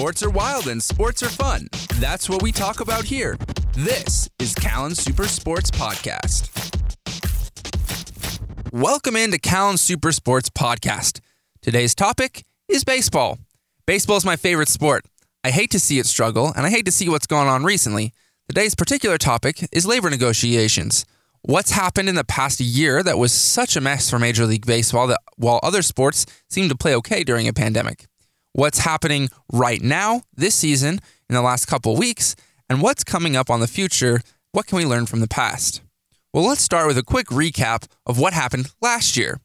Sports are wild and sports are fun. That's what we talk about here. This is Callan Super Sports Podcast. Welcome into Callan Super Sports Podcast. Today's topic is baseball. Baseball is my favorite sport. I hate to see it struggle, and I hate to see what's gone on recently. Today's particular topic is labor negotiations. What's happened in the past year that was such a mess for Major League Baseball that while other sports seemed to play okay during a pandemic? What's happening right now, this season, in the last couple weeks, and what's coming up on the future? What can we learn from the past? Well, let's start with a quick recap of what happened last year.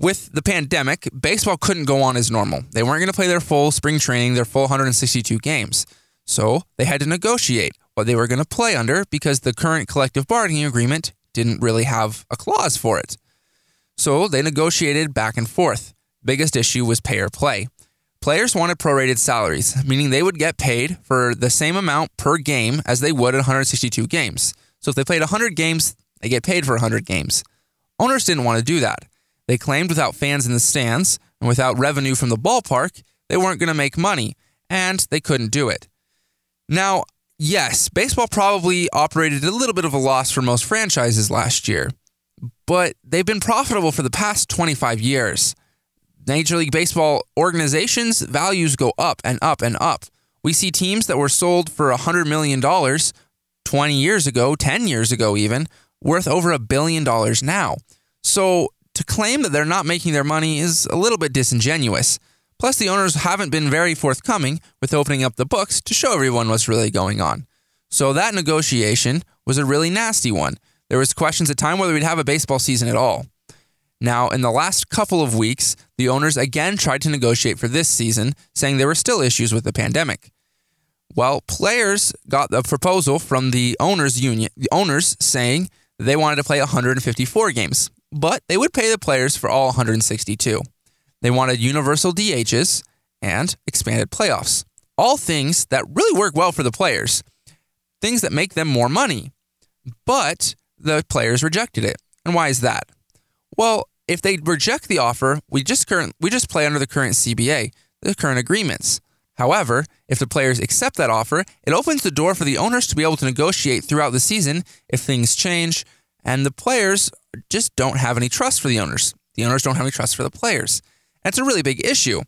With the pandemic, baseball couldn't go on as normal. They weren't going to play their full spring training, their full 162 games. So they had to negotiate what they were going to play under because the current collective bargaining agreement didn't really have a clause for it. So they negotiated back and forth. Biggest issue was pay or play. Players wanted prorated salaries, meaning they would get paid for the same amount per game as they would at 162 games. So if they played 100 games, they get paid for 100 games. Owners didn't want to do that. They claimed without fans in the stands and without revenue from the ballpark, they weren't going to make money, and they couldn't do it. Now, yes, baseball probably operated at a little bit of a loss for most franchises last year, but they've been profitable for the past 25 years. Major League Baseball organizations' values go up and up and up. We see teams that were sold for $100 million 20 years ago, 10 years ago, even, worth over a billion dollars now. So to claim that they're not making their money is a little bit disingenuous. Plus, the owners haven't been very forthcoming with opening up the books to show everyone what's really going on. So that negotiation was a really nasty one. There was questions at time whether we'd have a baseball season at all. Now, in the last couple of weeks, the owners again tried to negotiate for this season, saying there were still issues with the pandemic. Well, players got the proposal from the owners union, the owners saying they wanted to play 154 games, but they would pay the players for all 162. They wanted universal DHs and expanded playoffs. All things that really work well for the players, things that make them more money. But the players rejected it. And why is that? Well, if they reject the offer, we just current we just play under the current CBA, the current agreements. However, if the players accept that offer, it opens the door for the owners to be able to negotiate throughout the season if things change, and the players just don't have any trust for the owners. The owners don't have any trust for the players. And it's a really big issue.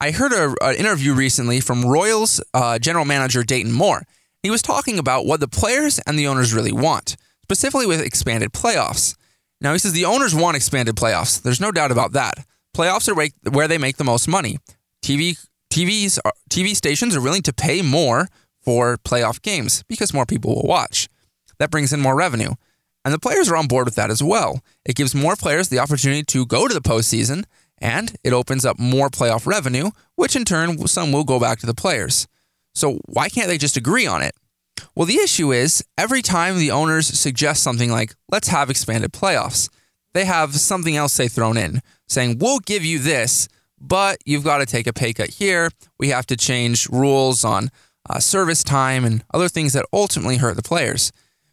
I heard an interview recently from Royals uh, general manager Dayton Moore. He was talking about what the players and the owners really want, specifically with expanded playoffs. Now, he says the owners want expanded playoffs. There's no doubt about that. Playoffs are where they make the most money. TV TVs TV stations are willing to pay more for playoff games because more people will watch. That brings in more revenue. And the players are on board with that as well. It gives more players the opportunity to go to the postseason, and it opens up more playoff revenue, which in turn, some will go back to the players. So, why can't they just agree on it? Well, the issue is every time the owners suggest something like, let's have expanded playoffs, they have something else they thrown in saying, we'll give you this, but you've got to take a pay cut here. We have to change rules on uh, service time and other things that ultimately hurt the players.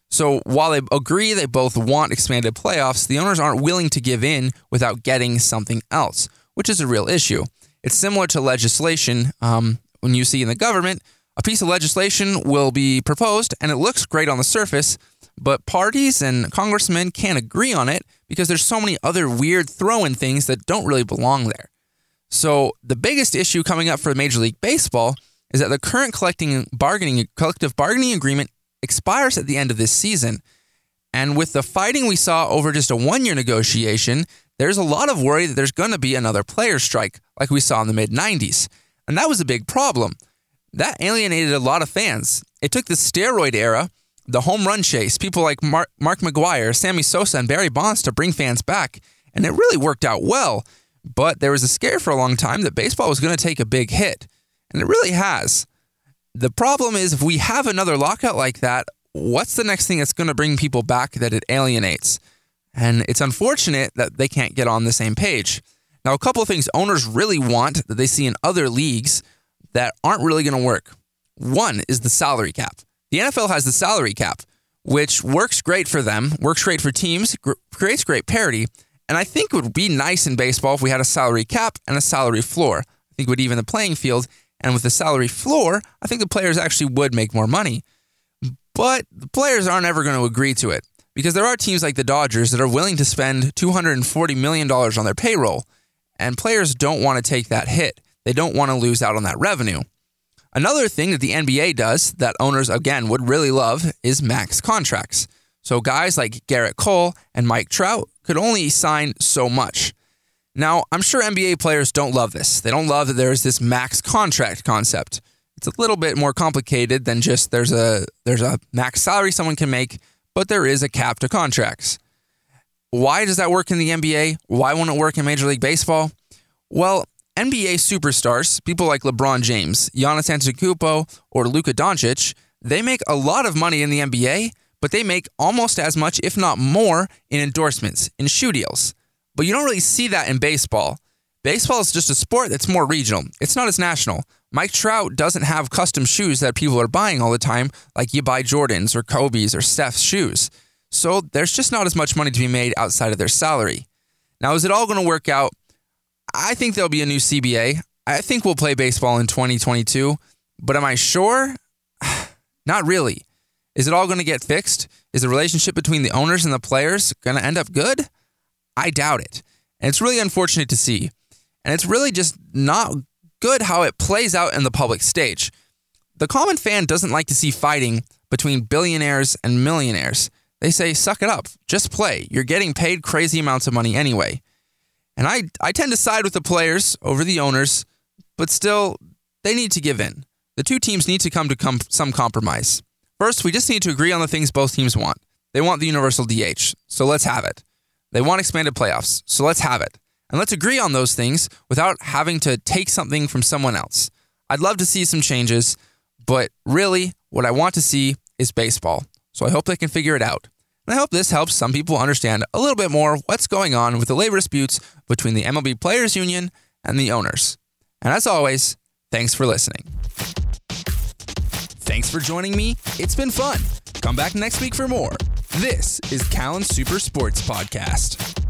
So while they agree they both want expanded playoffs, the owners aren't willing to give in without getting something else, which is a real issue. It's similar to legislation um, when you see in the government a piece of legislation will be proposed and it looks great on the surface, but parties and congressmen can't agree on it because there's so many other weird throw in things that don't really belong there. So, the biggest issue coming up for Major League Baseball is that the current collecting bargaining collective bargaining agreement expires at the end of this season. And with the fighting we saw over just a one year negotiation, there's a lot of worry that there's going to be another player strike like we saw in the mid 90s. And that was a big problem that alienated a lot of fans. It took the steroid era, the home run chase, people like Mark, Mark McGwire, Sammy Sosa, and Barry Bonds to bring fans back, and it really worked out well. But there was a scare for a long time that baseball was going to take a big hit, and it really has. The problem is, if we have another lockout like that, what's the next thing that's going to bring people back that it alienates? And it's unfortunate that they can't get on the same page. Now, a couple of things owners really want that they see in other leagues that aren't really going to work. One is the salary cap. The NFL has the salary cap, which works great for them, works great for teams, gr- creates great parity. And I think it would be nice in baseball if we had a salary cap and a salary floor. I think would even the playing field and with the salary floor, I think the players actually would make more money. But the players aren't ever going to agree to it because there are teams like the Dodgers that are willing to spend $240 million on their payroll, and players don't want to take that hit. They don't want to lose out on that revenue. Another thing that the NBA does that owners, again, would really love is max contracts. So guys like Gerrit Cole and Mike Trout could only sign so much. Now, I'm sure NBA players don't love this. They don't love that there's this max contract concept. It's a little bit more complicated than just there's a there's a max salary someone can make, but there is a cap to contracts. Why does that work in the NBA? Why won't it work in Major League Baseball? Well, NBA superstars, people like LeBron James, Giannis Antetokounmpo, or Luka Doncic, they make a lot of money in the NBA, but they make almost as much, if not more, in endorsements, in shoe deals. But you don't really see that in baseball. Baseball is just a sport that's more regional. It's not as national. Mike Trout doesn't have custom shoes that people are buying all the time, like you buy Jordan's or Kobe's or Steph's shoes. So there's just not as much money to be made outside of their salary. Now, is it all going to work out? I think there'll be a new CBA. I think we'll play baseball in 2022, but am I sure? Not really. Is it all going to get fixed? Is the relationship between the owners and the players going to end up good? I doubt it. And it's really unfortunate to see. And it's really just not good how it plays out in the public stage. The common fan doesn't like to see fighting between billionaires and millionaires. They say, suck it up, just play. You're getting paid crazy amounts of money anyway. And I, I tend to side with the players over the owners, but still, they need to give in. The two teams need to come to com- some compromise. First, we just need to agree on the things both teams want. They want the universal DH, so let's have it. They want expanded playoffs, so let's have it. And let's agree on those things without having to take something from someone else. I'd love to see some changes, but really, what I want to see is baseball. So I hope they can figure it out. And I hope this helps some people understand a little bit more what's going on with the labor disputes between the MLB Players Union and the owners. And as always, thanks for listening. Thanks for joining me. It's been fun. Come back next week for more. This is Callan Super Sports Podcast.